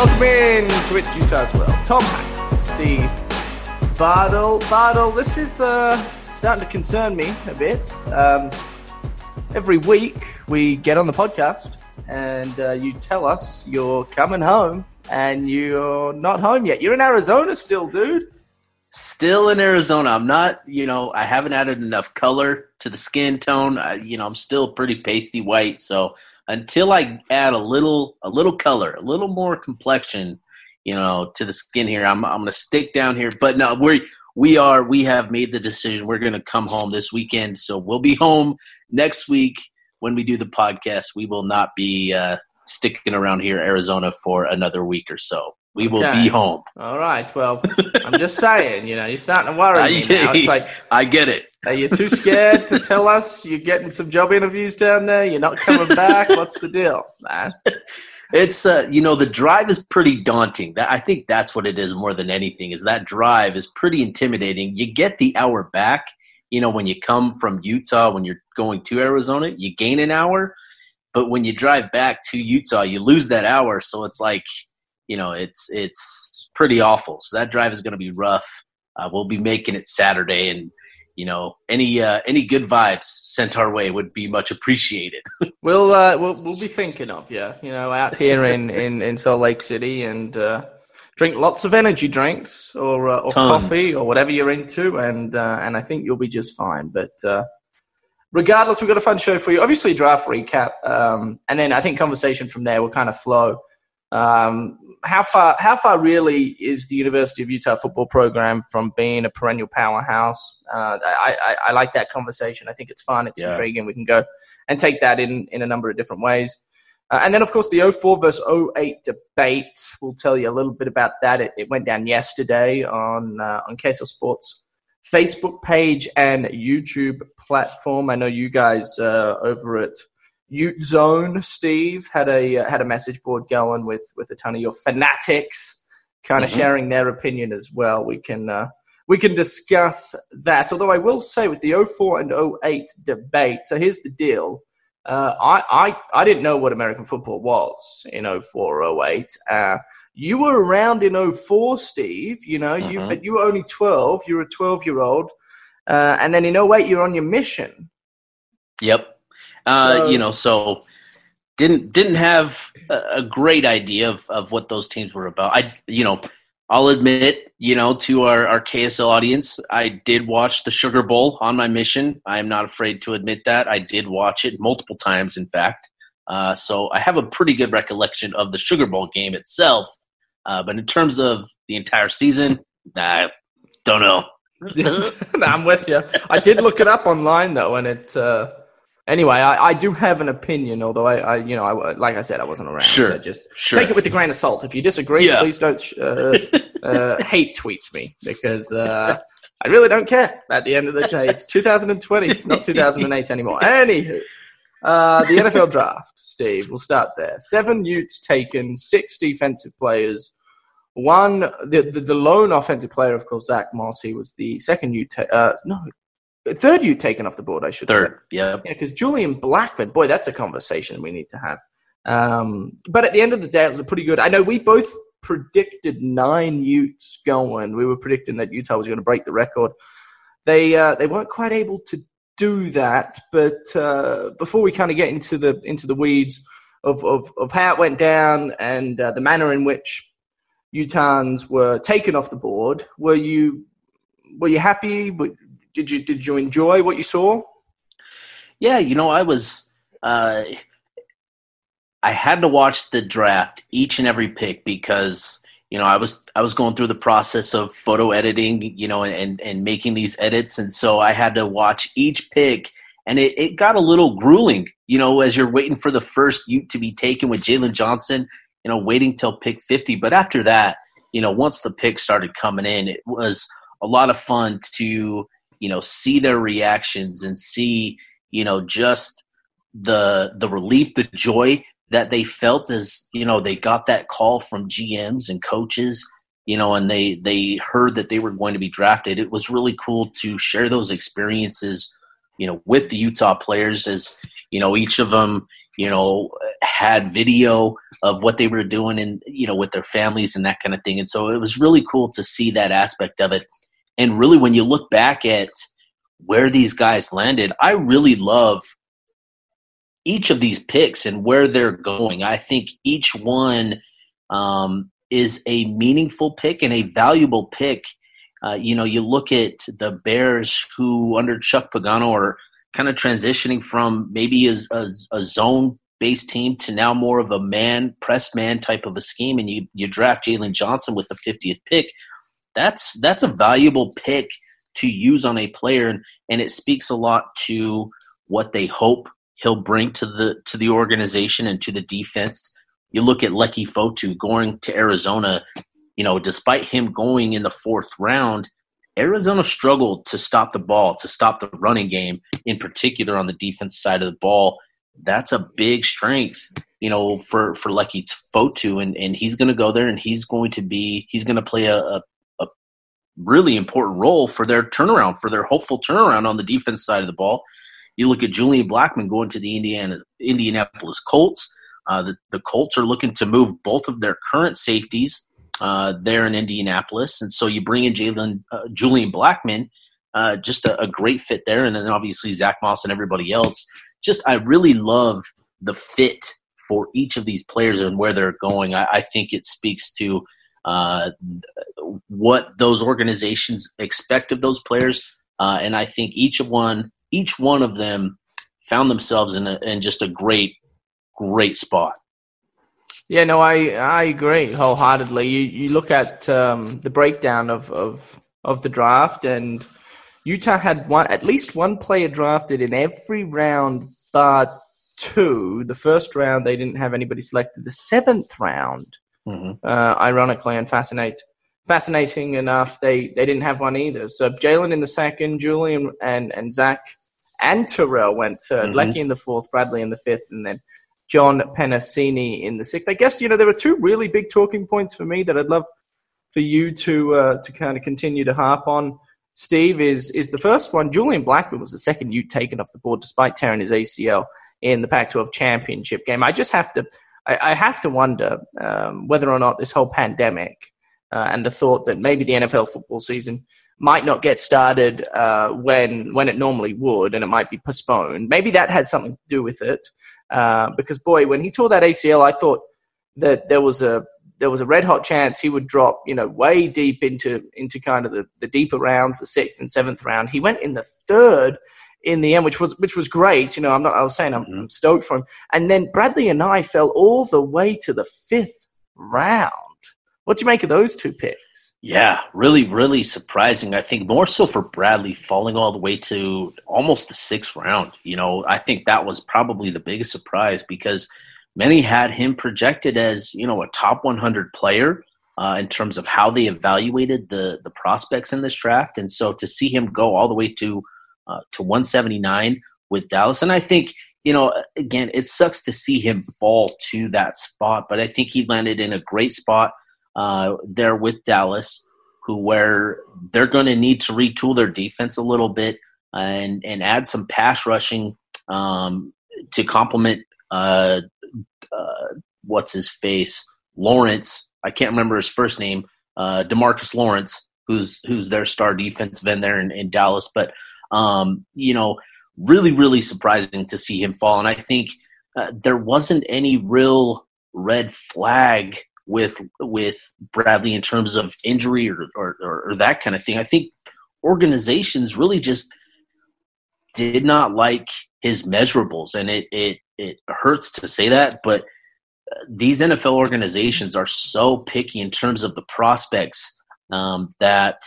Welcome in to It's Utah's World. Tom Hack, Steve Bardell. Bardell, this is uh, starting to concern me a bit. Um, every week we get on the podcast and uh, you tell us you're coming home and you're not home yet. You're in Arizona still, dude. Still in Arizona. I'm not, you know, I haven't added enough color to the skin tone. I, you know, I'm still pretty pasty white. So until I add a little, a little color, a little more complexion, you know, to the skin here, I'm, I'm going to stick down here. But no, we we are, we have made the decision. We're going to come home this weekend. So we'll be home next week when we do the podcast. We will not be uh, sticking around here, Arizona, for another week or so. We will Okay. be home. All right. Well, I'm just saying, you know, you're starting to worry me now. It's like, I get it. Are you too scared to tell us you're getting some job interviews down there? You're not coming back? What's the deal, man? It's uh, you know, the drive is pretty daunting. I think that's what it is more than anything. Is that drive is pretty intimidating. You get the hour back. You know, when you come from Utah, when you're going to Arizona, you gain an hour. But when you drive back to Utah, you lose that hour. So it's like, you know, it's it's pretty awful. So that drive is going to be rough. Uh, we'll be making it Saturday, and you know, any uh, any good vibes sent our way would be much appreciated. We'll, uh, we'll we'll be thinking of you, you know, out here in, in, in Salt Lake City, and uh, drink lots of energy drinks or uh, or Tons. coffee or whatever you're into, and uh, and I think you'll be just fine. But uh, regardless, we've got a fun show for you. Obviously, draft recap, um, and then I think conversation from there will kind of flow. Um, how far how far really is the University of Utah football program from being a perennial powerhouse? Uh, I, I I like that conversation. I think it's fun. It's Yeah. intriguing. We can go and take that in, in a number of different ways. Uh, and then, of course, the 04 versus 08 debate. We'll tell you a little bit about that. It, it went down yesterday on uh, on KSL Sports Facebook page and YouTube platform. I know you guys uh, over at Ute Zone, Steve, had a uh, had a message board going with with a ton of your fanatics, kind of Mhm. sharing their opinion as well. We can uh, we can discuss that. Although I will say with the 04 and 08 debate, so here's the deal. Uh, I, I, I didn't know what American football was in 04 or 08. Uh, you were around in 04, Steve. You know, you, Mhm. but you were only 12. You were a 12 year old. Uh, and then in 08, you're on your mission. Yep. Uh, So- you know, so didn't didn't have a, great idea of, of what those teams were about. I you know, I'll admit, you know, to our, our KSL audience, I did watch the Sugar Bowl on my mission. I am not afraid to admit that. I did watch it multiple times, in fact. Uh, so I have a pretty good recollection of the Sugar Bowl game itself. Uh, but in terms of the entire season, I don't know. I'm with you. I did look it up online though, and it. Uh, anyway, I, I do have an opinion, although I, I you know, I, like I said, I wasn't around. Sure. so just Sure. take it with a grain of salt. If you disagree, Yeah. please don't uh, uh, hate tweet me because uh, I really don't care. At the end of the day, it's 2020, not 2008 anymore. Anywho, uh, the NFL draft, Steve. We'll start there. Seven Utes taken, six defensive players. One, the, the the lone offensive player, of course, Zach Moss. He was the second Ute. Uh, no, third Ute taken off the board. I should say. Third. Yep. Yeah, because Julian Blackmon, boy, that's a conversation we need to have. Um, but at the end of the day, it was a pretty good. I know we both predicted nine Utes going. We were predicting that Utah was going to break the record. They uh, they weren't quite able to do that. But uh, before we kind of get into the into the weeds of of, of how it went down and uh, the manner in which Utahns were taken off the board, were you were you happy? Did you did you enjoy what you saw? Yeah, you know, I was. Uh, I had to watch the draft, each and every pick, because you know I was I was going through the process of photo editing, you know, and and making these edits, and so I had to watch each pick and it, it got a little grueling, you know, as you're waiting for the first Ute to be taken with Jaylon Johnson, you know, waiting till pick 50. But after that, you know, once the picks started coming in, it was a lot of fun to, you know, see their reactions and see, you know, just the the relief, the joy that they felt as, you know, they got that call from GMs and coaches, you know, and they they heard that they were going to be drafted. It was really cool to share those experiences, you know, with the Utah players as, you know, each of them, you know, had video of what they were doing and, you know, with their families and that kind of thing. And so it was really cool to see that aspect of it. And really, when you look back at where these guys landed, I really love each of these picks and where they're going. I think each one um, is a meaningful pick and a valuable pick. Uh, you know, you look at the Bears who, under Chuck Pagano, are kind of transitioning from maybe a, a, a zone based team to now more of a man, press man type of a scheme, and you, you draft Jaylon Johnson with the 50th pick that's that's a valuable pick to use on a player, and, and it speaks a lot to what they hope he'll bring to the to the organization and to the defense. You look at Leki Fotu going to Arizona. You know, despite him going in the fourth round, Arizona struggled to stop the ball, to stop the running game, in particular on the defense side of the ball. That's a big strength, you know, for for Leki Fotu, and and he's going to go there, and he's going to be he's going to play a, a, really important role for their turnaround, for their hopeful turnaround on the defense side of the ball. You look at Julian Blackmon going to the Indiana Indianapolis Colts. Uh, the, the, Colts are looking to move both of their current safeties uh, there in Indianapolis, and so you bring in Jalen uh, Julian Blackmon, uh, just a, a, great fit there, and then obviously Zach Moss and everybody else. Just I really love the fit for each of these players and where they're going. I, I think it speaks to uh, what those organizations expect of those players, uh, and I think each of one, each one of them, found themselves in, a, in just a great, great spot. Yeah, no, I I agree wholeheartedly. You you look at um, the breakdown of, of of the draft, and Utah had one at least one player drafted in every round, but two. The first round they didn't have anybody selected. The seventh round, Mm-hmm. Uh, ironically and fascinate, fascinating enough, they, they didn't have one either. So Jaylon in the second, Julian and, and Zach and Terrell went 3rd mm-hmm. Leki in the fourth, Bradley in the fifth, and then John Penisini in the sixth. I guess you know there were two really big talking points for me that I'd love for you to uh, to kind of continue to harp on. Steve is is the first one. Julian Blackmon was the second you taken off the board despite tearing his ACL in the Pac-12 championship game. I just have to I, I have to wonder um, whether or not this whole pandemic uh, and the thought that maybe the NFL football season might not get started uh, when when it normally would, and it might be postponed. Maybe that had something to do with it. Uh, because boy, when he tore that ACL, I thought that there was a there was a red hot chance he would drop, you know, way deep into into kind of the, the deeper rounds, the sixth and seventh round. He went in the third, in the end, which was which was great. You know, I'm not. I was saying I'm, mm-hmm. I'm stoked for him. And then Bradlee Anae fell all the way to the fifth round. What do you make of those two picks? Yeah, really, really surprising. I think more so for Bradley falling all the way to almost the sixth round. You know, I think that was probably the biggest surprise because many had him projected as you know a top 100 player. Uh, in terms of how they evaluated the the prospects in this draft, and so to see him go all the way to uh, to 179 with Dallas. And I think, you know, again, it sucks to see him fall to that spot, but I think he landed in a great spot uh, there with Dallas, who where they're going to need to retool their defense a little bit and and add some pass rushing um, to complement uh, uh, what's his face Lawrence. I can't remember his first name. Uh, Demarcus Lawrence, who's who's their star defense end there in, in Dallas, but um, you know, really, really surprising to see him fall. And I think uh, there wasn't any real red flag with with Bradley in terms of injury or, or, or that kind of thing. I think organizations really just did not like his measurables, and it it it hurts to say that, but uh, these NFL organizations are so picky in terms of the prospects um, that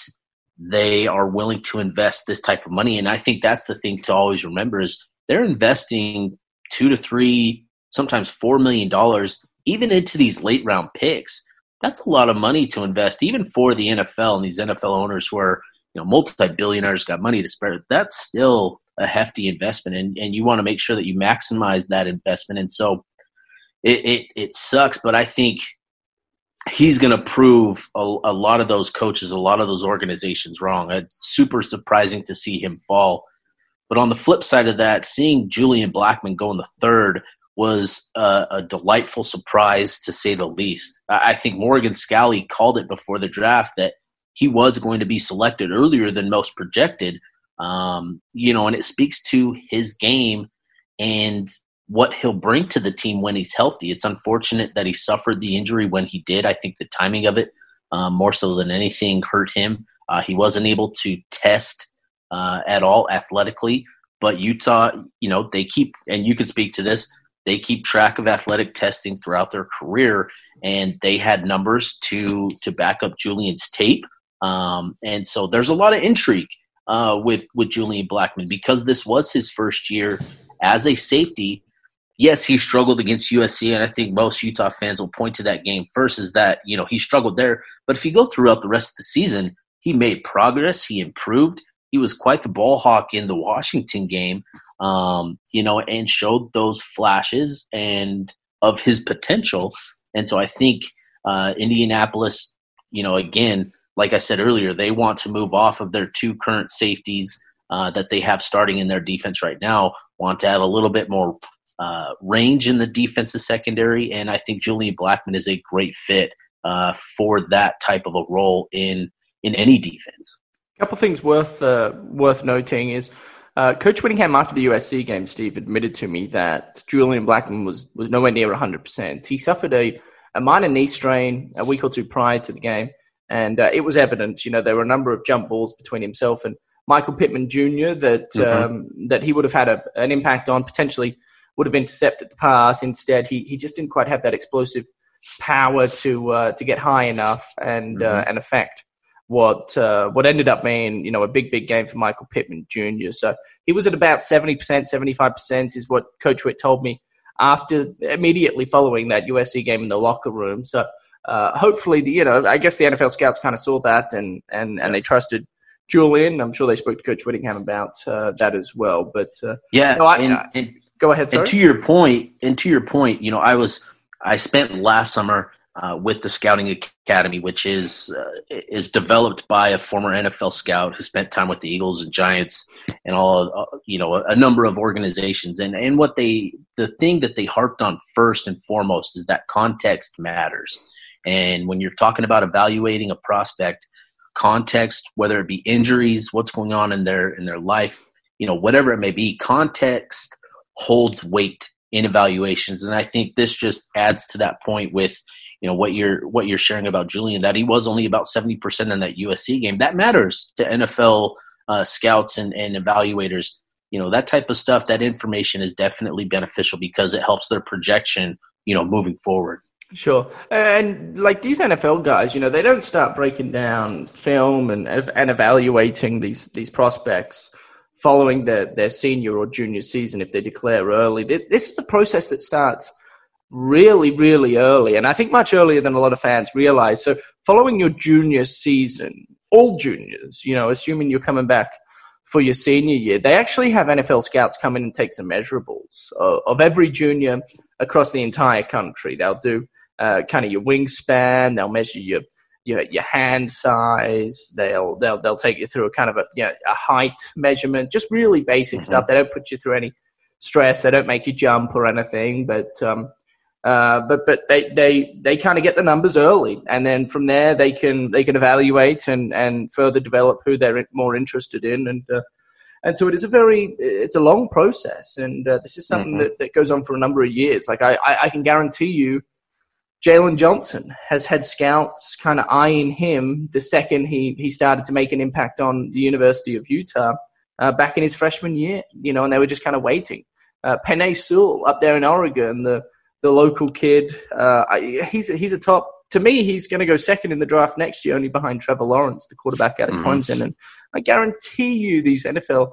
they are willing to invest this type of money. And I think that's the thing to always remember is they're investing two to three, sometimes four million dollars even into these late round picks. That's a lot of money to invest, even for the NFL and these NFL owners who are you know multi billionaires got money to spare. That's still a hefty investment, and, and you want to make sure that you maximize that investment. And so it it, it sucks, but I think he's going to prove a, a, lot of those coaches, a lot of those organizations wrong. It's super surprising to see him fall. But on the flip side of that, seeing Julian Blackmon go in the third was a, a delightful surprise to say the least. I think Morgan Scalley called it before the draft that he was going to be selected earlier than most projected. Um, you know, and it speaks to his game and what he'll bring to the team when he's healthy. It's unfortunate that he suffered the injury when he did. I think the timing of it, um, more so than anything, hurt him. Uh, he wasn't able to test uh, at all athletically. But Utah, you know, they keep, and you can speak to this, they keep track of athletic testing throughout their career, and they had numbers to to back up Julian's tape. Um, and so there's a lot of intrigue uh, with with Julian Blackmon because this was his first year as a safety yes, he struggled against USC, and I think most Utah fans will point to that game first is that, you know, he struggled there. But if you go throughout the rest of the season, he made progress, he improved. He was quite the ball hawk in the Washington game, um, you know, and showed those flashes and of his potential. And so I think uh, Indianapolis, you know, again, like I said earlier, they want to move off of their two current safeties uh, that they have starting in their defense right now, want to add a little bit more uh, range in the defensive secondary, and I think Julian Blackmon is a great fit uh, for that type of a role in in any defense. A couple things worth uh, worth noting is uh, Coach Whittingham after the USC game, Steve admitted to me that Julian Blackmon was was nowhere near 100. percent He suffered a a minor knee strain a week or two prior to the game, and uh, it was evident. You know, there were a number of jump balls between himself and Michael Pittman Jr. that mm-hmm. um, that he would have had a, an impact on potentially would have intercepted the pass. Instead, he, he just didn't quite have that explosive power to uh, to get high enough and uh, mm-hmm. uh, and affect what uh, what ended up being you know a big big game for Michael Pittman Jr. So he was at about seventy percent, seventy five percent is what Coach Whitt told me after immediately following that USC game in the locker room. So uh, hopefully, the, you know, I guess the NFL scouts kind of saw that and and and they trusted Julian. I'm sure they spoke to Coach Whittingham about uh, that as well. But yeah, no, I, and, and Go ahead. Sorry. And to your point, and to your point, you know, I was I spent last summer uh, with the Scouting Academy, which is uh, is developed by a former NFL scout who spent time with the Eagles and Giants and all uh, you know a, a, number of organizations. And and what they the thing that they harped on first and foremost is that context matters. And when you're talking about evaluating a prospect, context, whether it be injuries, what's going on in their in their life, you know, whatever it may be, context holds weight in evaluations and i think this just adds to that point with you know what you're what you're sharing about julian that he was only about 70% in that usc game. That matters to nfl uh, scouts and, and evaluators. You know that type of stuff that information is definitely beneficial because it helps their projection you know moving forward. Sure, and like these NFL guys, you know, they don't start breaking down film and and evaluating these these prospects following their, their senior or junior season if they declare early. This is a process that starts really, really early, and I think much earlier than a lot of fans realize. So, following your junior season, all juniors, you know, assuming you're coming back for your senior year, they actually have NFL scouts come in and take some measurables of, of every junior across the entire country. They'll do uh, kind of your wingspan, they'll measure your your your hand size. They'll they'll they'll take you through a kind of a you know, a height measurement, just really basic mm-hmm. stuff. They don't put you through any stress. They don't make you jump or anything, but um, uh, but but they they they kind of get the numbers early, and then from there they can they can evaluate and and further develop who they're more interested in, and uh, and so it is a very it's a long process, and uh, this is something mm-hmm. that, that goes on for a number of years. Like I I, I can guarantee you Jaylon Johnson has had scouts kind of eyeing him the second he, he started to make an impact on the University of Utah uh, back in his freshman year, you know, and they were just kind of waiting. Uh, Penei Sewell up there in Oregon, the, the local kid, uh, he's, a, he's a top to me, he's going to go second in the draft next year, only behind Trevor Lawrence, the quarterback out of mm-hmm. Clemson. And I guarantee you, these NFL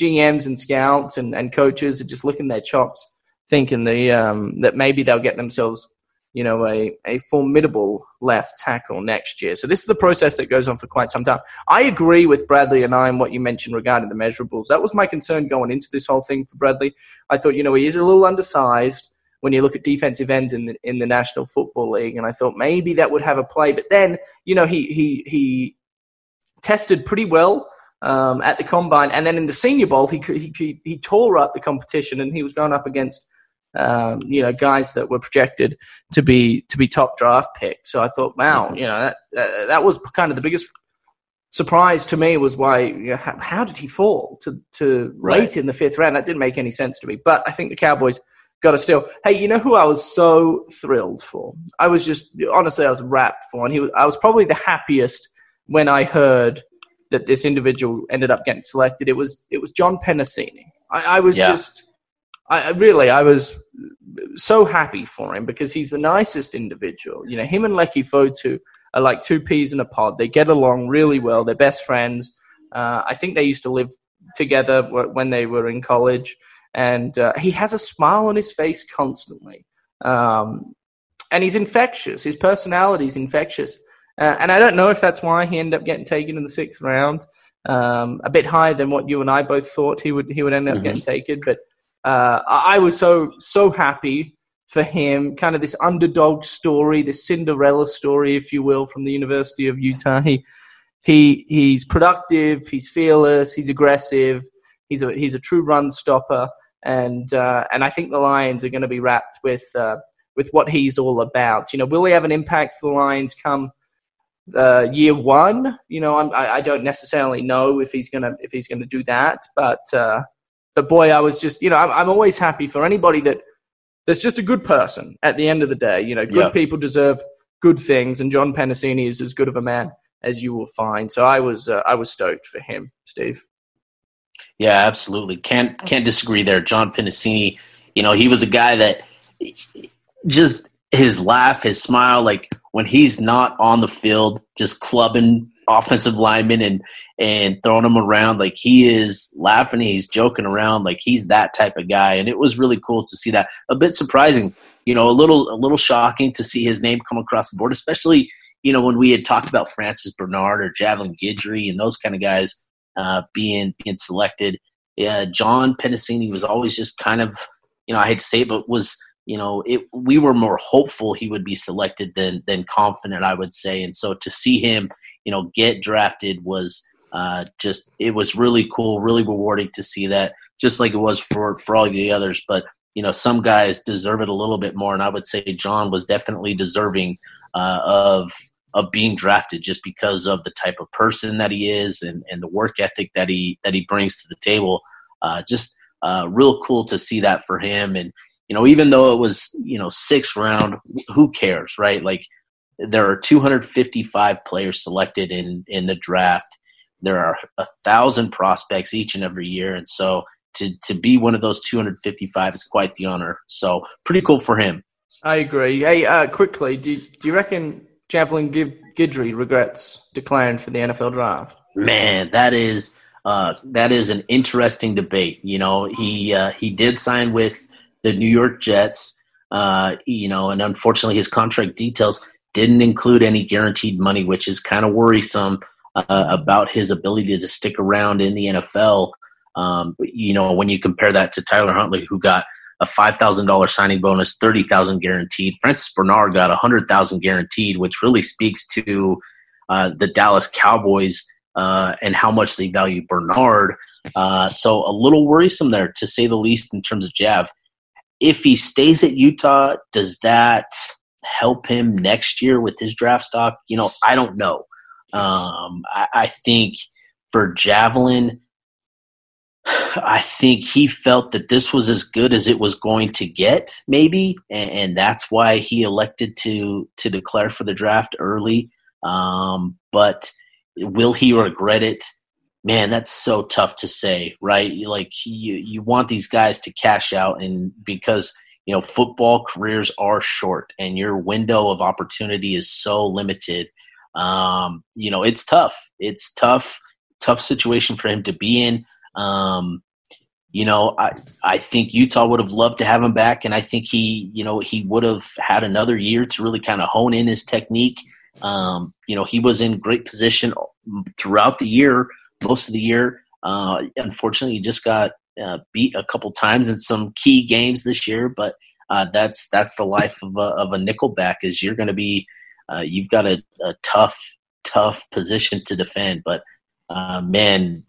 GMs and scouts and, and coaches are just looking their chops, thinking the, um, that maybe they'll get themselves, you know, a, a formidable left tackle next year. So this is the process that goes on for quite some time. I agree with Bradlee Anae on what you mentioned regarding the measurables. That was my concern going into this whole thing for Bradley. I thought, you know, he is a little undersized when you look at defensive ends in the in the National Football League, and I thought maybe that would have a play. But then, you know, he he he tested pretty well um, at the combine, and then in the Senior Bowl, he, he he tore up the competition, and he was going up against um, you know guys that were projected to be to be top draft picks. So I thought, wow, mm-hmm. you know, that uh, that was kind of the biggest surprise to me was why you know, how, how, did he fall to to right. late in the fifth round? That didn't make any sense to me. But I think the Cowboys got to steal. Hey, you know who I was so thrilled for? I was just honestly, I was wrapped for, and he was. I was probably the happiest when I heard that this individual ended up getting selected. It was it was John Penisini. I, I was yeah. just. I really, I was so happy for him because he's the nicest individual. You know, him and Leki Fotu are like two peas in a pod. They get along really well. They're best friends. Uh, I think they used to live together when they were in college and uh, he has a smile on his face constantly. Um, and he's infectious. His personality is infectious. Uh, and I don't know if that's why he ended up getting taken in the sixth round, um, a bit higher than what you and I both thought he would he would end up mm-hmm. getting taken. But uh, I was so so happy for him. Kind of this underdog story, this Cinderella story, if you will, from the University of Utah. He he he's productive. He's fearless. He's aggressive. He's a he's a true run stopper, and uh, and I think the Lions are going to be wrapped with uh, with what he's all about. You know, will he have an impact for the Lions come uh, year one? You know, I'm, I, I don't necessarily know if he's gonna if he's gonna do that, but uh, but boy, I was just you know I'm, I'm always happy for anybody that that's just a good person at the end of the day. You know, good yeah. people deserve good things, and John Penisini is as good of a man as you will find. So I was uh, I was stoked for him, Steve. Yeah, absolutely. Can't can't disagree there. John Penisini, you know, he was a guy that just his laugh, his smile, like when he's not on the field, just clubbing offensive linemen and and throwing them around, like he is laughing, he's joking around, like he's that type of guy. And it was really cool to see that. A bit surprising, you know, a little a little shocking to see his name come across the board, especially you know when we had talked about Francis Bernard or Javelin Guidry and those kind of guys uh, being being selected. Yeah, John Penisini was always just kind of, you know, I hate to say it, but was you know, it, we were more hopeful he would be selected than than confident, I would say. And so to see him, you know, get drafted was uh, just it was really cool, really rewarding to see that, just like it was for for all the others. But you know, some guys deserve it a little bit more, and I would say John was definitely deserving uh, of of being drafted just because of the type of person that he is and, and the work ethic that he that he brings to the table. Uh, just uh, real cool to see that for him. And you know, even though it was you know sixth round, who cares, right? Like there are 255 players selected in in the draft. There are a thousand prospects each and every year, and so to to be one of those 255 is quite the honor. So pretty cool for him. I agree. Hey, uh, quickly, do, do you reckon Javelin Guidry regrets declaring for the NFL draft? Man, that is uh, that is an interesting debate. You know, he uh, he did sign with the New York Jets. Uh, you know, and unfortunately, his contract details didn't include any guaranteed money, which is kind of worrisome uh, about his ability to stick around in the NFL. Um, you know, when you compare that to Tyler Huntley, who got a five thousand dollars signing bonus, thirty thousand guaranteed. Francis Bernard got a hundred thousand guaranteed, which really speaks to uh, the Dallas Cowboys uh, and how much they value Bernard. Uh, so a little worrisome there, to say the least, in terms of Jav. If he stays at Utah, does that help him next year with his draft stock? You know, I don't know. Um, I, I think for Javelin I think he felt that this was as good as it was going to get, maybe, and, and that's why he elected to to declare for the draft early. Um, but will he regret it? Man, that's so tough to say, right? Like you, you want these guys to cash out, and because you know, football careers are short and your window of opportunity is so limited. Um, you know, it's tough. It's tough, tough situation for him to be in. Um, you know, I, I think Utah would have loved to have him back, and I think he, you know, he would have had another year to really kind of hone in his technique. Um, you know, he was in great position throughout the year, most of the year. Uh, unfortunately, he just got uh, beat a couple times in some key games this year, but uh, that's that's the life of a, of a nickelback. Is you're going to be, uh, you've got a, a, tough tough position to defend, but uh, man,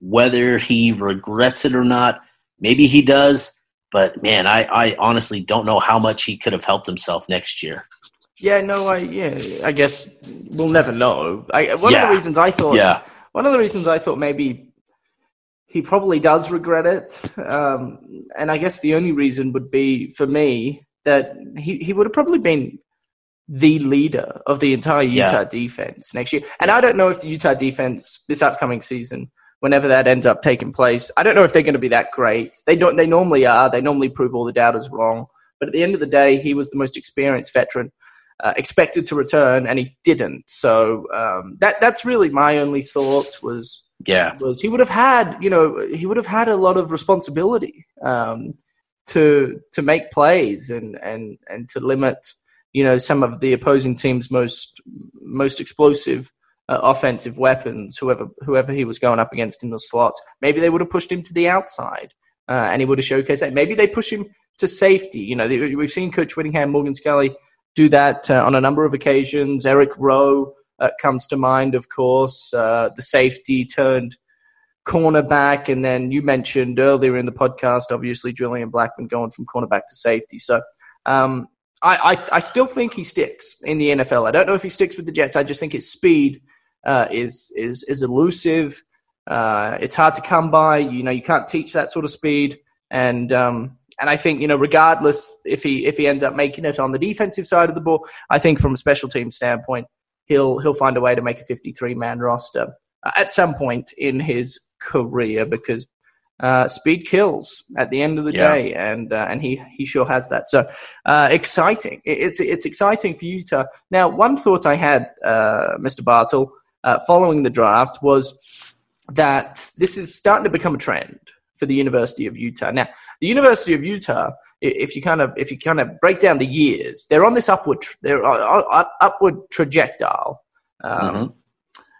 whether he regrets it or not, maybe he does. But man, I, I honestly don't know how much he could have helped himself next year. Yeah, no, I yeah, I guess we'll never know. I, one Yeah. of the reasons I thought, Yeah. one of the reasons I thought maybe he probably does regret it, um, and I guess the only reason would be for me that he, he would have probably been the leader of the entire Utah Yeah. defense next year. And I don't know if the Utah defense this upcoming season, whenever that ends up taking place, I don't know if they're going to be that great. They don't. They normally are. They normally prove all the doubters wrong. But at the end of the day, he was the most experienced veteran uh, expected to return, and he didn't. So um, that that's really my only thought was Yeah, was he would have had you know he would have had a lot of responsibility um, to to make plays and and and to limit you know some of the opposing team's most most explosive uh, offensive weapons whoever whoever he was going up against in the slot maybe they would have pushed him to the outside uh, and he would have showcased that maybe they push him to safety you know they, we've seen coach Whittingham Morgan Scalley do that uh, on a number of occasions Eric Rowe uh, comes to mind of course uh, the safety turned cornerback, and then you mentioned earlier in the podcast, obviously Julian Blackmon going from cornerback to safety. So um, I, I, I still think he sticks in the NFL. I don't know if he sticks with the Jets. I just think his speed uh, is is is elusive. Uh, it's hard to come by. You know, you can't teach that sort of speed, and um, and I think you know, regardless if he if he ends up making it on the defensive side of the ball, I think from a special team standpoint, he'll he'll find a way to make a 53 man roster at some point in his career because uh, speed kills at the end of the Yeah. day, and uh, and he he sure has that. So uh, exciting! It- It's it's exciting for Utah. Now, one thought I had, uh, Mr. Bartle, uh, following the draft was that this is starting to become a trend for the University of Utah. Now, the University of Utah, if you kind of if you kind of break down the years, they're on this upward they're uh, uh, upward trajectory. Um, Mhm.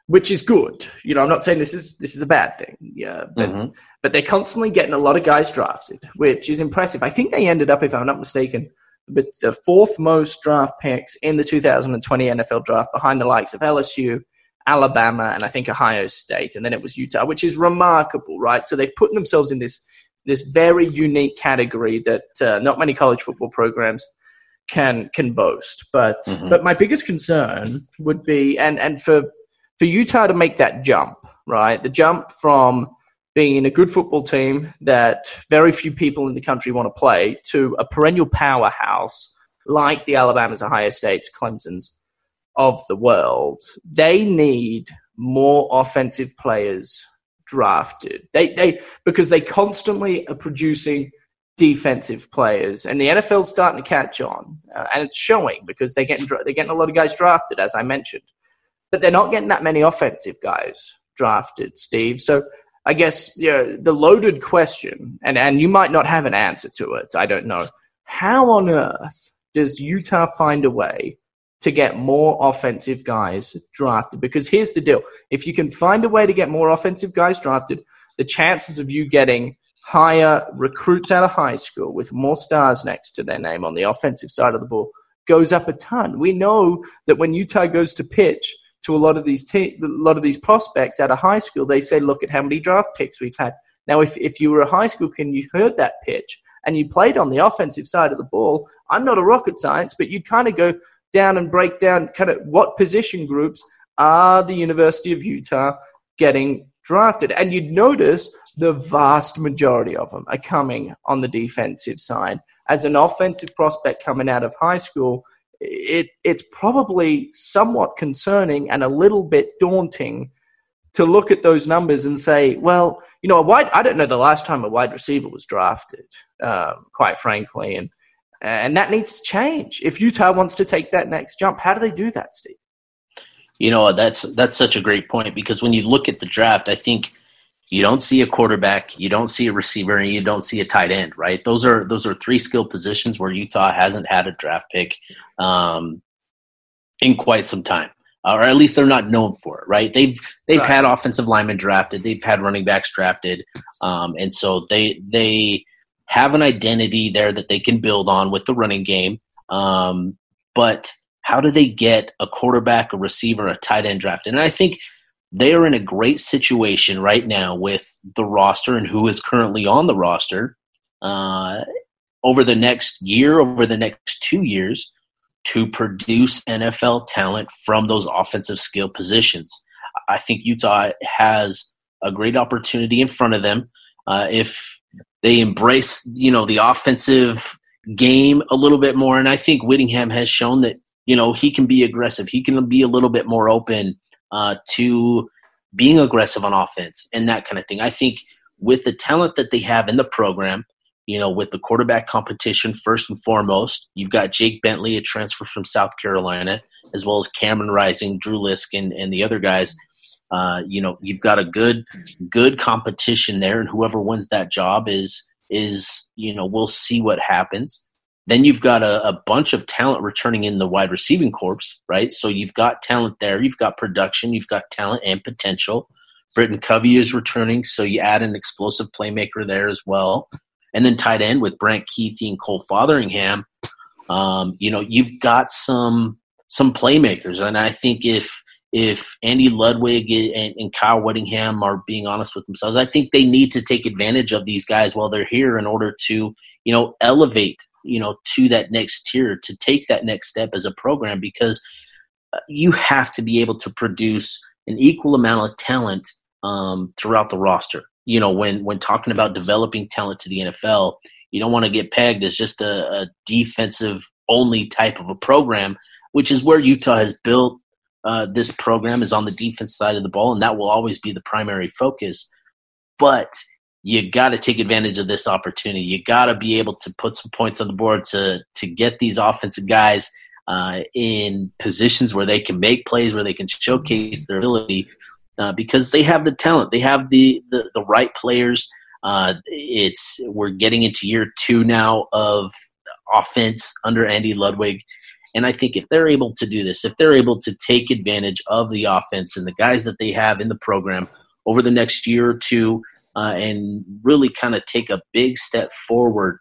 Which is good. You know, I'm not saying this is this is a bad thing. Yeah, but Mhm. but they're constantly getting a lot of guys drafted, which is impressive. I think they ended up, if I'm not mistaken, with the fourth most draft picks in the 2020 NFL draft, behind the likes of LSU, Alabama, and I think Ohio State, and then it was Utah, which is remarkable, right? So they've put themselves in this this very unique category that uh, not many college football programs can can boast. But Mhm. but my biggest concern would be, and and for for Utah to make that jump, right? The jump from being a good football team that very few people in the country want to play to a perennial powerhouse like the Alabamas, Ohio States, Clemson's of the world. They need more offensive players drafted. They they because they constantly are producing defensive players, and the NFL's starting to catch on, uh, and it's showing because they're getting they're getting a lot of guys drafted, as I mentioned, but they're not getting that many offensive guys drafted, Steve. So I guess yeah, the loaded question, and and you might not have an answer to it. I don't know. How on earth does Utah find a way to get more offensive guys drafted? Because here's the deal: if you can find a way to get more offensive guys drafted, the chances of you getting higher recruits out of high school with more stars next to their name on the offensive side of the ball goes up a ton. We know that when Utah goes to pitch to a lot of these te- a lot of these prospects out of high school, they say, "Look at how many draft picks we've had." Now, if if you were a high school kid and you heard that pitch and you played on the offensive side of the ball, I'm not a rocket science, but you'd kind of go down and break down kind of what position groups are the University of Utah getting drafted, and you'd notice the vast majority of them are coming on the defensive side. As an offensive prospect coming out of high school, it it's probably somewhat concerning and a little bit daunting to look at those numbers and say, well, you know, a wide, I don't know the last time a wide receiver was drafted, um, quite frankly. And, and that needs to change. If Utah wants to take that next jump, how do they do that, Steve? You know, that's, that's such a great point because when you look at the draft, I think you don't see a quarterback, you don't see a receiver, and you don't see a tight end, right? Those are, those are three skill positions where Utah hasn't had a draft pick, um, in quite some time or at least they're not known for it, right? They've they've right. had offensive linemen drafted, they've had running backs drafted, um, and so they they have an identity there that they can build on with the running game. Um, but how do they get a quarterback, a receiver, a tight end drafted? And I think they are in a great situation right now with the roster and who is currently on the roster. Uh, over the next year, over the next two years, to produce NFL talent from those offensive skill positions. I think Utah has a great opportunity in front of them uh, if they embrace, you know, the offensive game a little bit more. And I think Whittingham has shown that you know he can be aggressive. He can be a little bit more open uh, to being aggressive on offense and that kind of thing. I think with the talent that they have in the program, you know, with the quarterback competition first and foremost. You've got Jake Bentley, a transfer from South Carolina, as well as Cameron Rising, Drew Lisk, and, and the other guys. Uh, you know, you've got a good good competition there, and whoever wins that job is is you know we'll see what happens. Then you've got a, a bunch of talent returning in the wide receiving corps, right? So you've got talent there, you've got production, you've got talent and potential. Britton Covey is returning, so you add an explosive playmaker there as well and then tight end with Brant Kuithe and Cole Fotheringham. Um, you know, you've got some some playmakers, and I think if if Andy Ludwig and, and, Kyle Whittingham are being honest with themselves, I think they need to take advantage of these guys while they're here in order to, you know, elevate, you know, to that next tier, to take that next step as a program because uh, you have to be able to produce an equal amount of talent um, throughout the roster. You know, when when talking about developing talent to the NFL, you don't want to get pegged as just a, a defensive only type of a program, which is where Utah has built uh, this program is on the defense side of the ball, and that will always be the primary focus. But you got to take advantage of this opportunity. You got to be able to put some points on the board to to get these offensive guys uh, in positions where they can make plays, where they can showcase their ability uh, because they have the talent, they have the the, the right players. Uh, it's we're getting into year two now of offense under Andy Ludwig, and I think if they're able to do this, if they're able to take advantage of the offense and the guys that they have in the program over the next year or two, uh, and really kind of take a big step forward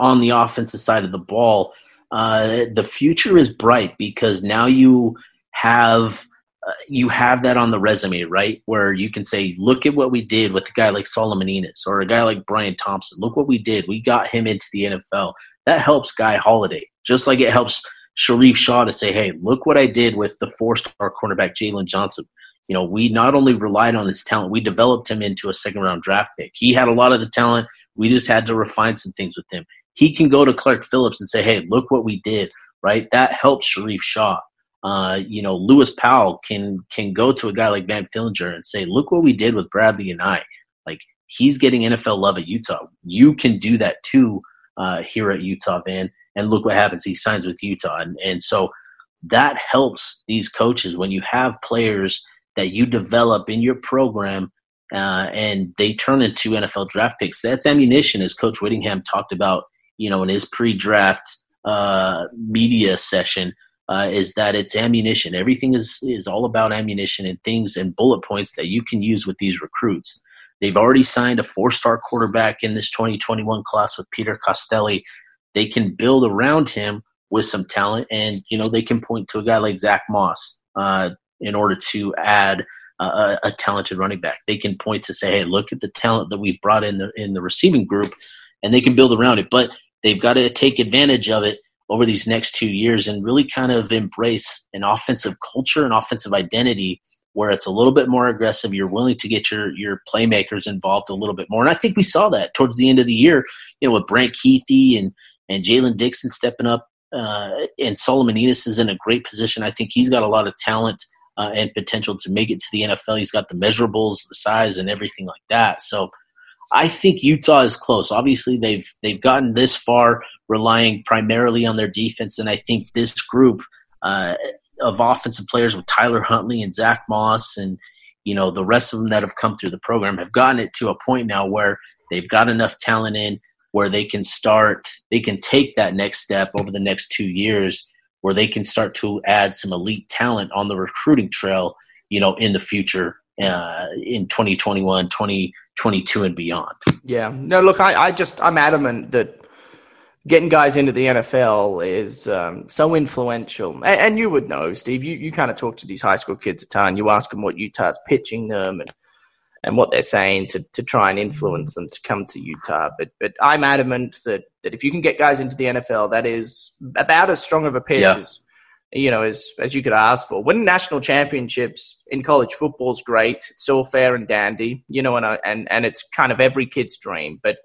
on the offensive side of the ball, uh, the future is bright because now you have uh, you have that on the resume, right? Where you can say, look at what we did with a guy like Solomon Enis or a guy like Brian Thompson. Look what we did. We got him into the NFL. That helps Guy Holliday, just like it helps Sharrieff Shah to say, hey, look what I did with the four star cornerback Jaylon Johnson. You know, we not only relied on his talent, we developed him into a second round draft pick. He had a lot of the talent. We just had to refine some things with him. He can go to Clark Phillips and say, hey, look what we did, right? That helps Sharrieff Shah. Uh, you know, Lewis Powell can can go to a guy like Van Fillinger and say, "Look what we did with Bradlee Anae. Like he's getting NFL love at Utah. You can do that too uh, here at Utah, Van. And look what happens. He signs with Utah, and and so that helps these coaches when you have players that you develop in your program uh, and they turn into NFL draft picks. That's ammunition, as Coach Whittingham talked about, you know, in his pre-draft uh, media session uh, is that it's ammunition. Everything is is all about ammunition and things and bullet points that you can use with these recruits. They've already signed a four star quarterback in this 2021 class with Peter Costelli. They can build around him with some talent, and you know they can point to a guy like Zach Moss uh, in order to add a, a, talented running back. They can point to say, "Hey, look at the talent that we've brought in the in the receiving group," and they can build around it. But they've got to take advantage of it over these next two years and really kind of embrace an offensive culture and offensive identity where it's a little bit more aggressive. You're willing to get your your playmakers involved a little bit more, and I think we saw that towards the end of the year. You know, with Brant Kuithe and and Jaylen Dixon stepping up, uh, and Solomon Enis is in a great position. I think he's got a lot of talent uh, and potential to make it to the NFL. He's got the measurables, the size, and everything like that. So I think Utah is close. Obviously, they've they've gotten this far relying primarily on their defense, and I think this group uh, of offensive players with Tyler Huntley and Zach Moss and you know the rest of them that have come through the program have gotten it to a point now where they've got enough talent in where they can start they can take that next step over the next two years where they can start to add some elite talent on the recruiting trail you know in the future uh, in 2021 2022 and beyond yeah no look I, I just i'm adamant that getting guys into the NFL is um, so influential. And, and, you would know, Steve, you, you kind of talk to these high school kids a ton. You ask them what Utah's pitching them and, and what they're saying to, to try and influence them to come to Utah. But but I'm adamant that, that if you can get guys into the NFL, that is about as strong of a pitch yeah. as you know as as you could ask for. Winning national championships in college football is great. It's all fair and dandy, you know, and and and it's kind of every kid's dream. But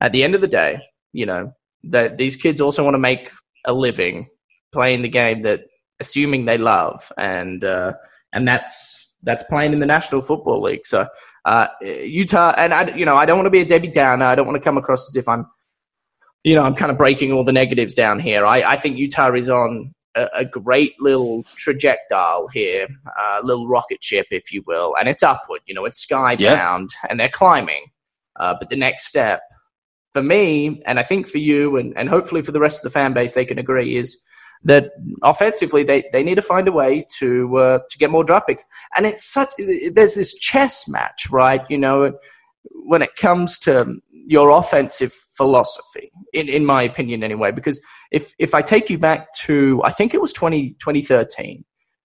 at the end of the day, you know, that these kids also want to make a living playing the game that assuming they love and uh, and that's that's playing in the National Football League. So uh, Utah and I you know I don't want to be a Debbie Downer. I don't want to come across as if I'm you know I'm kind of breaking all the negatives down here. I, I think Utah is on a, a great little trajectory here, a little rocket ship, if you will, and it's upward. You know, it's skybound, yeah. and they're climbing. Uh, but the next step for me, and I think for you, and, and hopefully for the rest of the fan base, they can agree is that offensively they, they need to find a way to uh, to get more draft picks. And it's such there's this chess match, right? You know, when it comes to your offensive philosophy, in, in my opinion, anyway. Because if if I take you back to I think it was 20, 2013,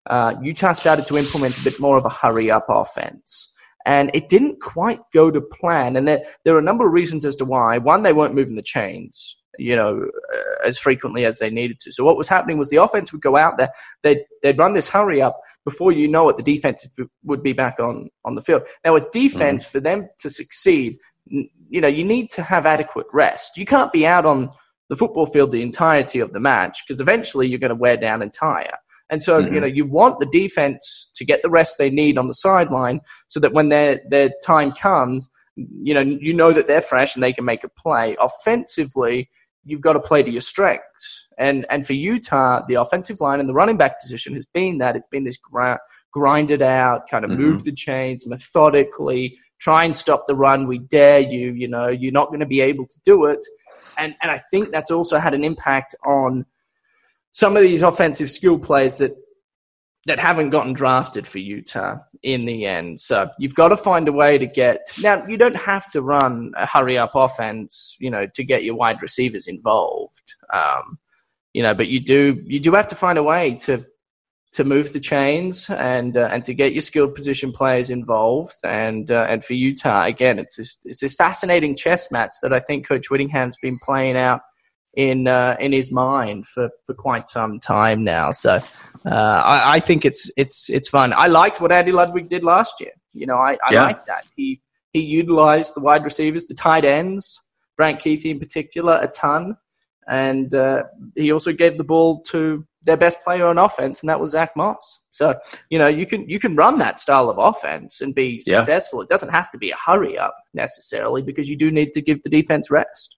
uh, Utah started to implement a bit more of a hurry up offense and it didn't quite go to plan. And there, there are a number of reasons as to why. One, they weren't moving the chains, you know, uh, as frequently as they needed to. So what was happening was the offense would go out there, they'd, they'd run this hurry up. Before you know it, the defense would be back on, on the field. Now, with defense, mm-hmm. for them to succeed, you know, you need to have adequate rest. You can't be out on the football field the entirety of the match because eventually you're going to wear down and tire. And so, mm-hmm. you know, you want the defense to get the rest they need on the sideline so that when their, their time comes, you know, you know that they're fresh and they can make a play. Offensively, you've got to play to your strengths. And, and for Utah, the offensive line and the running back position has been that. It's been this gra- grinded out, kind of mm-hmm. move the chains methodically, try and stop the run. We dare you, you know, you're not going to be able to do it. And, and I think that's also had an impact on – some of these offensive skill players that that haven't gotten drafted for Utah in the end. So you've got to find a way to get now. You don't have to run a hurry up offense, you know, to get your wide receivers involved. Um, you know, but you do you do have to find a way to to move the chains and uh, and to get your skilled position players involved. And uh, and for Utah, again, it's this it's this fascinating chess match that I think Coach Whittingham's been playing out in uh, in his mind for, for quite some time now. So uh, I, I, think it's it's it's fun. I liked what Andy Ludwig did last year. You know, I, I yeah. like that. He he utilized the wide receivers, the tight ends, Brant Kuithe in particular, a ton, and uh, he also gave the ball to their best player on offense, and that was Zach Moss. So you know you can you can run that style of offense and be successful. Yeah. It doesn't have to be a hurry up necessarily because you do need to give the defense rest.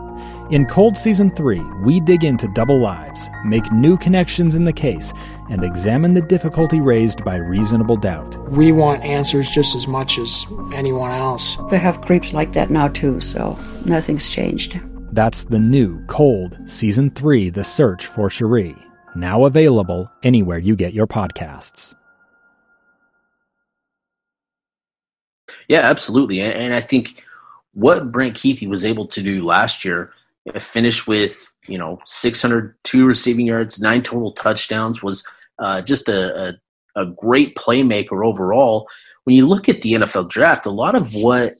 In Cold Season 3, we dig into double lives, make new connections in the case, and examine the difficulty raised by reasonable doubt. We want answers just as much as anyone else. They have creeps like that now, too, so nothing's changed. That's the new Cold Season 3 The Search for Sheree, now available anywhere you get your podcasts. Yeah, absolutely. And I think what Brant Kuithe was able to do last year finish with you know, 602 receiving yards, nine total touchdowns, was uh, just a, a, a great playmaker overall. When you look at the NFL draft, a lot of what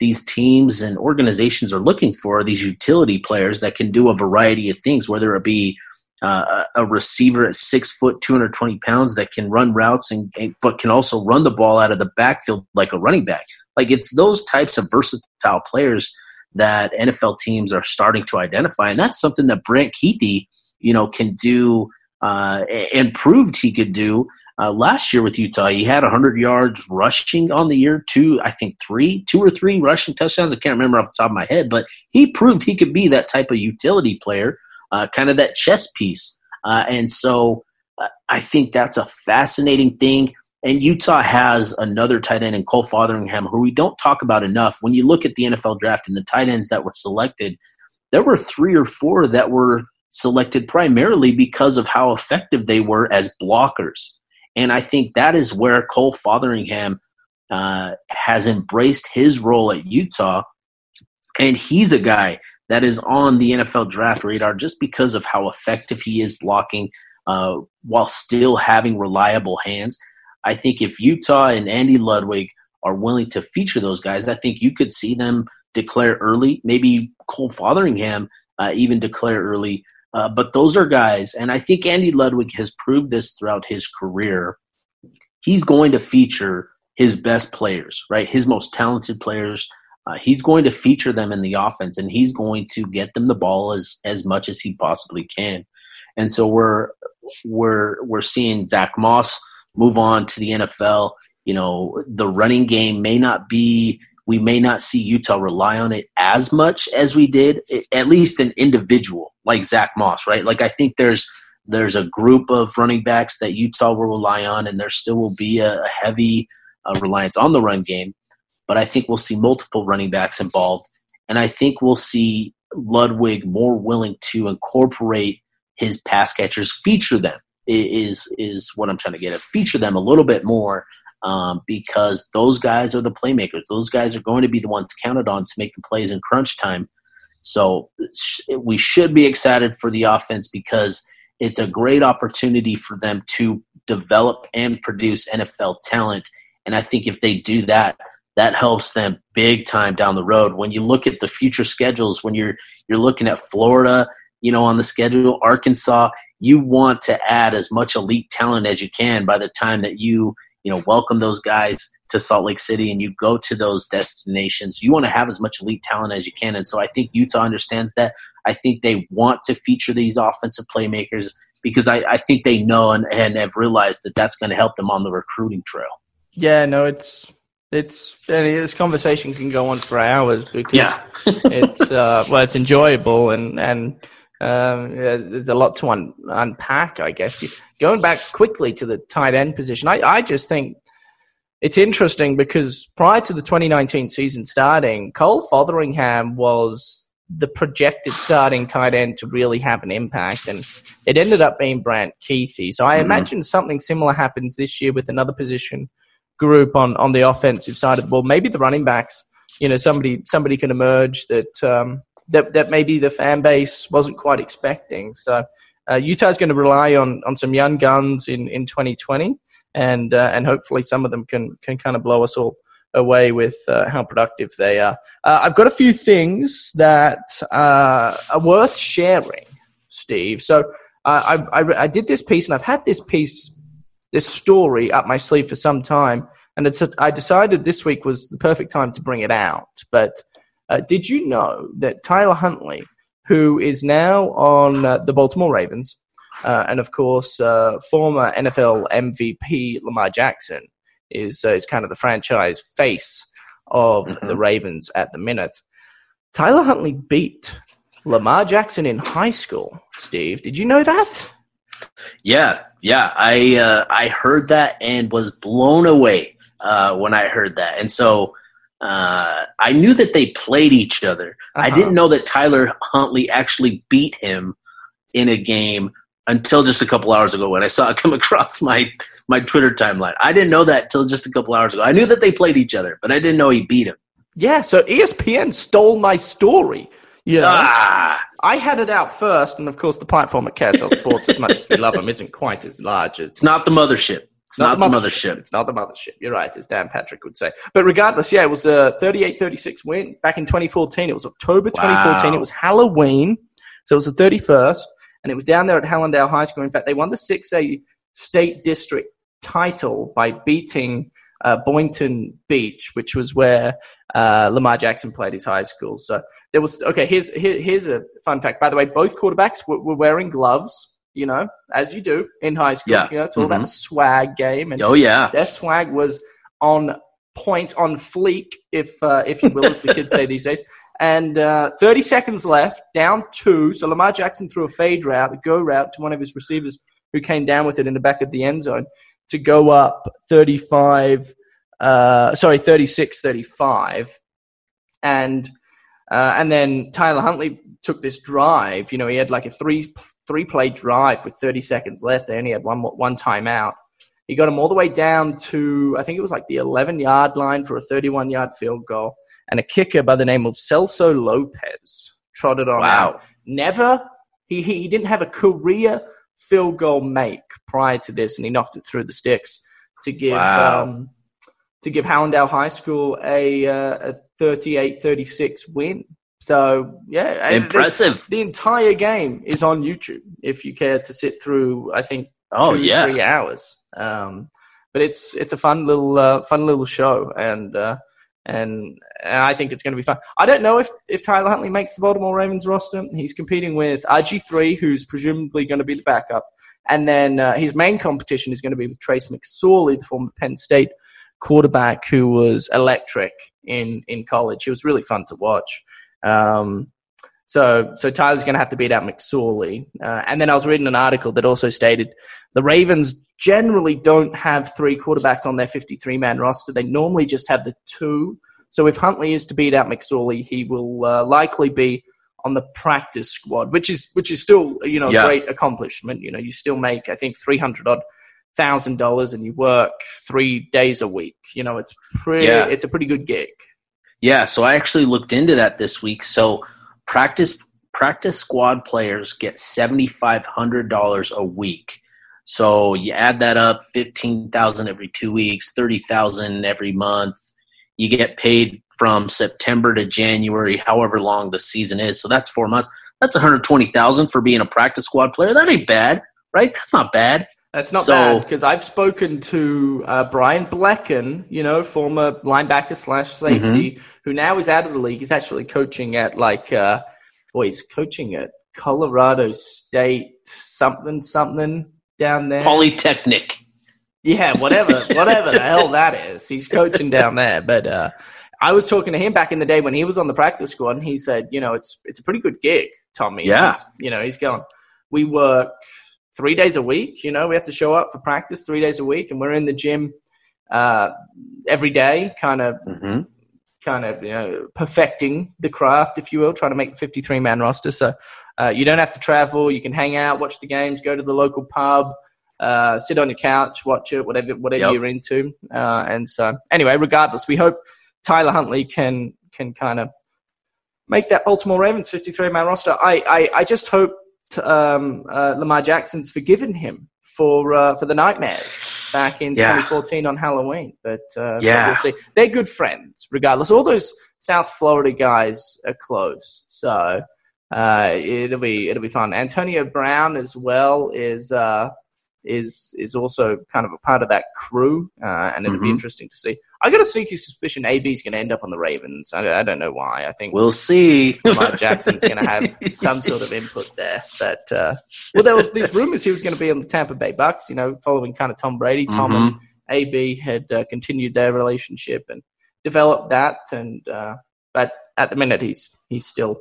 these teams and organizations are looking for are these utility players that can do a variety of things, whether it be uh, a receiver at six foot, 220 pounds that can run routes and, but can also run the ball out of the backfield like a running back. Like it's those types of versatile players that NFL teams are starting to identify, and that's something that Brant Kuithe, you know, can do uh, and proved he could do uh, last year with Utah. He had 100 yards rushing on the year, two, I think three, two or three rushing touchdowns. I can't remember off the top of my head, but he proved he could be that type of utility player, uh, kind of that chess piece. Uh, and so uh, I think that's a fascinating thing. And Utah has another tight end in Cole Fotheringham, who we don't talk about enough. When you look at the NFL draft and the tight ends that were selected, there were three or four that were selected primarily because of how effective they were as blockers. And I think that is where Cole Fotheringham uh, has embraced his role at Utah. And he's a guy that is on the NFL draft radar just because of how effective he is blocking uh, while still having reliable hands. I think if Utah and Andy Ludwig are willing to feature those guys, I think you could see them declare early. Maybe Cole Fotheringham uh, even declare early. Uh, but those are guys, and I think Andy Ludwig has proved this throughout his career. He's going to feature his best players, right? His most talented players. Uh, he's going to feature them in the offense, and he's going to get them the ball as as much as he possibly can. And so we're we're we're seeing Zach Moss move on to the NFL. You know, the running game may not be, we may not see Utah rely on it as much as we did, at least an individual like Zach Moss, right? Like I think there's there's a group of running backs that Utah will rely on, and there still will be a, a heavy uh, reliance on the run game. But I think we'll see multiple running backs involved, and I think we'll see Ludwig more willing to incorporate his pass catchers, feature them is is what I'm trying to get at. Feature them a little bit more um, because those guys are the playmakers. Those guys are going to be the ones counted on to make the plays in crunch time. So sh- we should be excited for the offense because it's a great opportunity for them to develop and produce NFL talent. And I think if they do that, that helps them big time down the road. When you look at the future schedules, when you're you're looking at Florida you know, on the schedule, Arkansas, you want to add as much elite talent as you can by the time that you, you know, welcome those guys to Salt Lake City and you go to those destinations. You want to have as much elite talent as you can. And so I think Utah understands that. I think they want to feature these offensive playmakers because I, I think they know and, and have realized that that's going to help them on the recruiting trail. Yeah, no, it's it's this conversation can go on for hours because yeah. it's uh, well, it's enjoyable and and um, there's a lot to un- unpack, I guess. Going back quickly to the tight end position, I, I just think it's interesting because prior to the 2019 season starting, Cole Fotheringham was the projected starting tight end to really have an impact, and it ended up being Brant Kuithe. So I mm-hmm. imagine something similar happens this year with another position group on, on the offensive side of the ball. Maybe the running backs, you know, somebody somebody can emerge that um, that that maybe the fan base wasn't quite expecting. So uh, Utah's going to rely on on some young guns in in 2020, and uh, and hopefully some of them can can kind of blow us all away with uh, how productive they are. Uh, I've got a few things that uh, are worth sharing, Steve. So uh, I, I I did this piece, and I've had this piece, this story up my sleeve for some time. And it's, I decided this week was the perfect time to bring it out. But uh, did you know that Tyler Huntley, who is now on uh, the Baltimore Ravens, uh, and of course, uh, former NFL MVP Lamar Jackson is uh, is kind of the franchise face of mm-hmm. the Ravens at the minute. Tyler Huntley beat Lamar Jackson in high school. Steve, did you know that? Yeah, yeah, I uh, I heard that and was blown away when I heard that, and so uh, I knew that they played each other. Uh-huh. I didn't know that Tyler Huntley actually beat him in a game until just a couple hours ago when I saw it come across my my Twitter timeline. I didn't know that till just a couple hours ago. I knew that they played each other, but I didn't know he beat him. Yeah, so ESPN stole my story. Yeah, ah, I had it out first, and of course, the platform at KSL Sports, as much as we love them, isn't quite as large as. It's not the mothership. It's not, not the mothership. It's not the mothership. You're right, as Dan Patrick would say. But regardless, yeah, it was a 38 36 win back in 2014. It was October 2014. Wow. It was Halloween. So it was the 31st, and it was down there at Hallandale High School. In fact, they won the 6A state district title by beating uh, Boynton Beach, which was where uh, Lamar Jackson played his high school. So there was okay. Here's here, here's a fun fact. By the way, both quarterbacks were, were wearing gloves. You know, as you do in high school. Yeah. You know, it's all mm-hmm. about the swag game. And oh yeah, their swag was on point, on fleek, if uh, if you will, as the kids say these days. And uh, 30 seconds left, down two. So Lamar Jackson threw a fade route, a go route to one of his receivers who came down with it in the back of the end zone to go up 35, uh, sorry, 36 35. And, uh, and then Tyler Huntley took this drive. You know, he had like a three, three play drive with 30 seconds left. They only had one, one timeout. He got him all the way down to, I think it was like the 11 yard line for a 31 yard field goal. And a kicker by the name of Celso Lopez trotted on wow. out. Never, he, he didn't have a career field goal make prior to this, and he knocked it through the sticks to give wow. um, to give Hallandale High School a, uh, a 38-36 win. So yeah, impressive. The entire game is on YouTube if you care to sit through. I think oh two, yeah three hours. Um, but it's it's a fun little uh, fun little show, and uh, and, and I think it's going to be fun. I don't know if, if Tyler Huntley makes the Baltimore Ravens roster. He's competing with RG3, who's presumably going to be the backup. And then uh, his main competition is going to be with Trace McSorley, the former Penn State quarterback who was electric in, in college. He was really fun to watch. Um, so, so Tyler's going to have to beat out McSorley. Uh, and then I was reading an article that also stated the Ravens generally don't have three quarterbacks on their 53 man roster. They normally just have the two. So if Huntley is to beat out McSorley, he will uh, likely be on the practice squad, which is which is still you know yeah. a great accomplishment. You know, you still make I think 300 odd thousand dollars and you work three days a week. You know, it's pretty. Yeah. It's a pretty good gig. Yeah. So I actually looked into that this week. So practice practice squad players get seventy five hundred dollars a week. So you add that up, fifteen thousand every two weeks, thirty thousand every month. You get paid from September to January, however long the season is. So that's four months. That's one hundred twenty thousand for being a practice squad player. That ain't bad, right? That's not bad. That's not so, bad because I've spoken to uh, Brian Blechen, you know, former linebacker slash safety, mm-hmm. who now is out of the league. He's actually coaching at like, uh, boy, he's coaching at Colorado State something something down there. Polytechnic. Yeah, whatever, whatever the hell that is. He's coaching down there. But uh, I was talking to him back in the day when he was on the practice squad, and he said, you know, it's it's a pretty good gig, Tommy. Yeah. He's, you know, he's going. We work three days a week. You know, we have to show up for practice three days a week, and we're in the gym uh, every day, kind of. Mm-hmm kind of you know, perfecting the craft, if you will, trying to make the 53 man roster. So uh, you don't have to travel. You can hang out, watch the games, go to the local pub, uh, sit on your couch, watch it, whatever whatever yep. you're into. Uh, and so, anyway, regardless, we hope Tyler Huntley can can kind of make that Baltimore Ravens 53 man roster. I, I, I just hope um, uh, Lamar Jackson's forgiven him for uh, for the nightmares back in yeah. 2014 on Halloween. But uh, yeah, we'll see. They're good friends, regardless. All those South Florida guys are close, so uh, it'll be it'll be fun. Antonio Brown as well is uh, is is also kind of a part of that crew, uh, and it'll mm-hmm. be interesting to see. I got a sneaky suspicion AB is going to end up on the Ravens. I, I, don't know why. I think we'll see. Lamar Jackson's going to have some sort of input there. But uh, well, there was these rumors he was going to be on the Tampa Bay Bucks. You know, following kind of Tom Brady. Tom mm-hmm. and AB had uh, continued their relationship and developed that, and uh, but at the minute he's he's still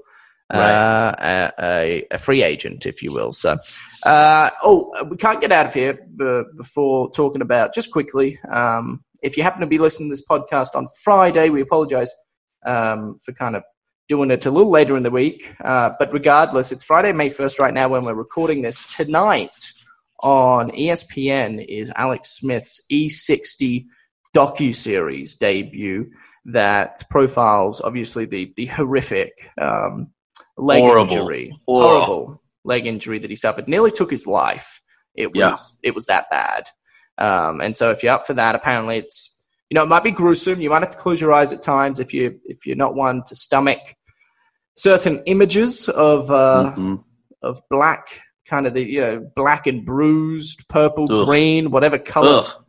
uh, a, a, free agent, if you will. So, uh, oh, we can't get out of here b- before talking about just quickly. Um, if you happen to be listening to this podcast on Friday, we apologize um, for kind of doing it a little later in the week. Uh, but regardless, it's Friday, May 1st, right now, when we're recording this. Tonight on ESPN is Alex Smith's E60 docu series debut that profiles obviously the the horrific um, leg Horrible. injury, Oh. horrible leg injury that he suffered, nearly took his life. It was Yeah. it was that bad. Um, and so if you're up for that, apparently it's you know it might be gruesome. You might have to close your eyes at times if you if you're not one to stomach certain images of uh, Mhm. of black kind of the you know black and bruised, purple, Ugh. green, whatever color Ugh.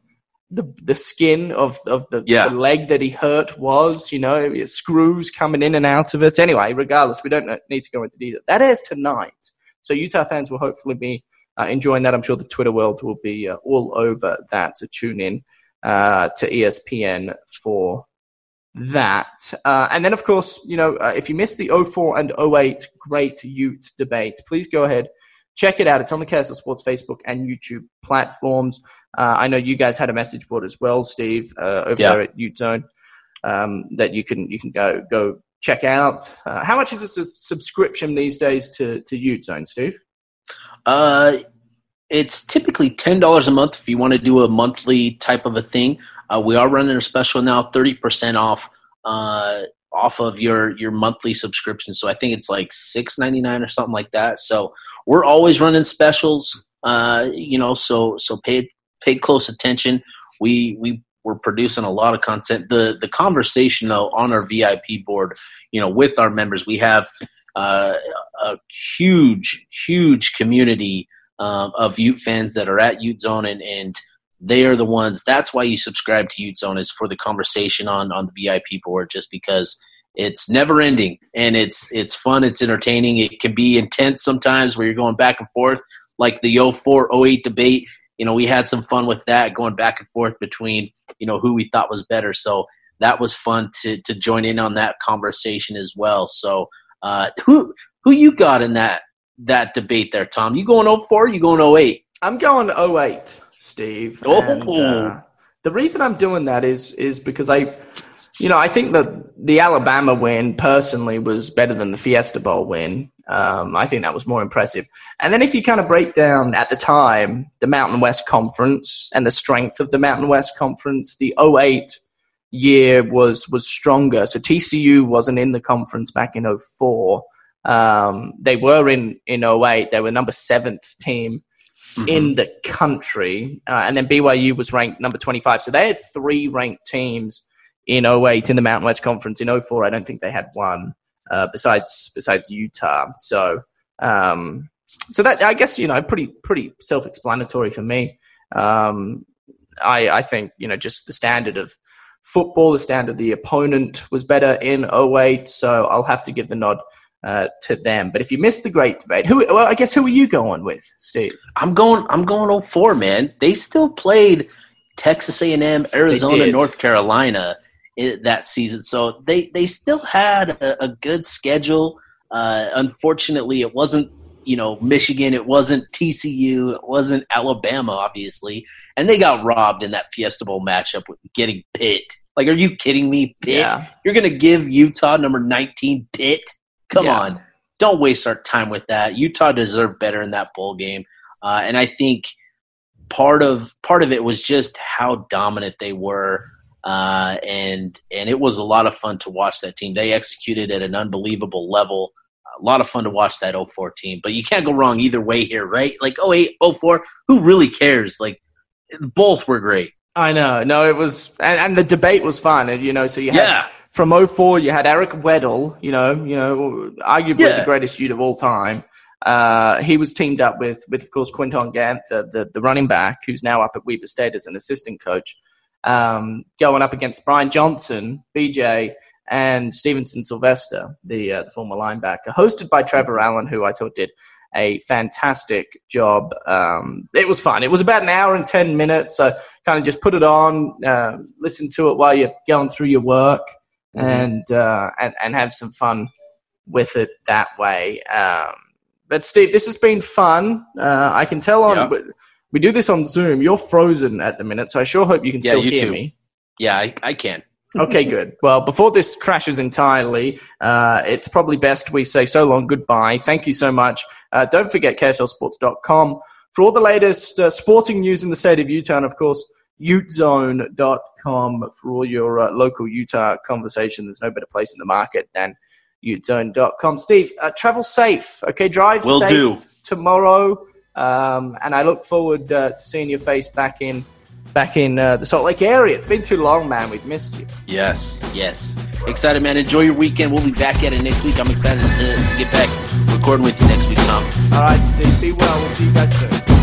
The the skin of of the, Yeah. the leg that he hurt was. You know, screws coming in and out of it. Anyway, regardless, we don't need to go into detail. That is tonight, so Utah fans will hopefully be uh, enjoying that. I'm sure the Twitter world will be uh, all over that. So tune in uh, to ESPN for that. Uh, and then, of course, you know, uh, if you missed the 04 and 08 Great Ute debate, please go ahead, check it out. It's on the KSL Sports Facebook and YouTube platforms. Uh, I know you guys had a message board as well, Steve, uh, over Yeah. there at Ute Zone um, that you can you can go go check out. Uh, how much is a su- subscription these days to to Ute Zone, Steve? Uh, it's typically ten dollars a month if you want to do a monthly type of a thing. Uh, we are running a special now, thirty percent off uh, off of your your monthly subscription. So I think it's like six ninety nine or something like that. So we're always running specials. Uh, you know, so so pay pay close attention. We we we're producing a lot of content. The the conversation though on our VIP board, you know, with our members, we have uh, a huge huge community um, of Ute fans that are at Ute Zone, and, and they are the ones. That's why you subscribe to Ute Zone is for the conversation on on the VIP board, just because it's never ending and it's it's fun, it's entertaining. It can be intense sometimes where you're going back and forth, like the 04 08 debate. You know, we had some fun with that, going back and forth between you know who we thought was better. So that was fun to to join in on that conversation as well. So uh, who who you got in that that debate there, Tom? You going 04? You going 08? I'm going 08, Steve. Oh. And, uh, the reason I'm doing that is is because I, you know, I think that the Alabama win personally was better than the Fiesta Bowl win. Um, I think that was more impressive. And then if you kind of break down at the time the Mountain West Conference and the strength of the Mountain West Conference, the 08 year was was stronger. So TCU wasn't in the conference back in 04. Um, they were in in 08. They were number seventh team in the country, uh, and then BYU was ranked number 25. So they had three ranked teams in 08 in the Mountain West Conference. In 04, I don't think they had one uh, besides besides Utah. So um, so that I guess you know pretty pretty self explanatory for me. Um, I I think you know just the standard of football, the standard the opponent was better in 08. So I'll have to give the nod. Uh, to them, but if you missed the great debate, who? Well, I guess who are you going with, Steve? I'm going. I'm going 04, man. They still played Texas A&M, Arizona. North Carolina i that season, so they they still had a, a good schedule. Uh, unfortunately, it wasn't you know Michigan, it wasn't TCU, it wasn't Alabama, obviously, and they got robbed in that Fiesta Bowl matchup with getting Pitt. Like, are you kidding me? Pitt? Yeah. You're going to give Utah number 19 Pitt? Come Yeah. on. Don't waste our time with that. Utah deserved better in that bowl game. Uh, and I think part of part of it was just how dominant they were. Uh, and and it was a lot of fun to watch that team. They executed at an unbelievable level. A lot of fun to watch that 04 team. But you can't go wrong either way here, right? Like 08, 04, who really cares? Like both were great. I know. No, it was, and, and the debate was fun. And, you know, so you had Yeah. From 04, you had Eric Weddle, you know, you know, arguably Yeah. the greatest Ute of all time. Uh, he was teamed up with, with of course, Quinton Ganther, the, the running back, who's now up at Weber State as an assistant coach, um, going up against Brian Johnson, BJ, and Stevenson Sylvester, the, uh, the former linebacker, hosted by Trevor Allen, who I thought did a fantastic job. Um, it was fun. It was about an hour and 10 minutes. So kind of just put it on, uh, listen to it while you're going through your work and, uh, and, and have some fun with it that way. Um, but Steve, this has been fun. Uh, I can tell on, Yeah. we do this on Zoom. You're frozen at the minute. So I sure hope you can Yeah, still you hear too. me. Yeah, I, I can. Okay, good. Well, before this crashes entirely, uh, it's probably best we say so long goodbye. Thank you so much. Uh, don't forget KSLSports.com for all the latest uh, sporting news in the state of Utah, and of course, UteZone.com for all your uh, local Utah conversation. There's no better place in the market than utezone.com. Steve, uh, travel safe. Okay, drive Will safe do. tomorrow. Um, and I look forward uh, to seeing your face back in back in uh, the Salt Lake area. It's been too long, man. We've missed you. Yes, yes. Excited, man. Enjoy your weekend. We'll be back at it next week. I'm excited to, to get back recording with you next week, Tom. All right, Steve. Be well. We'll see you guys soon.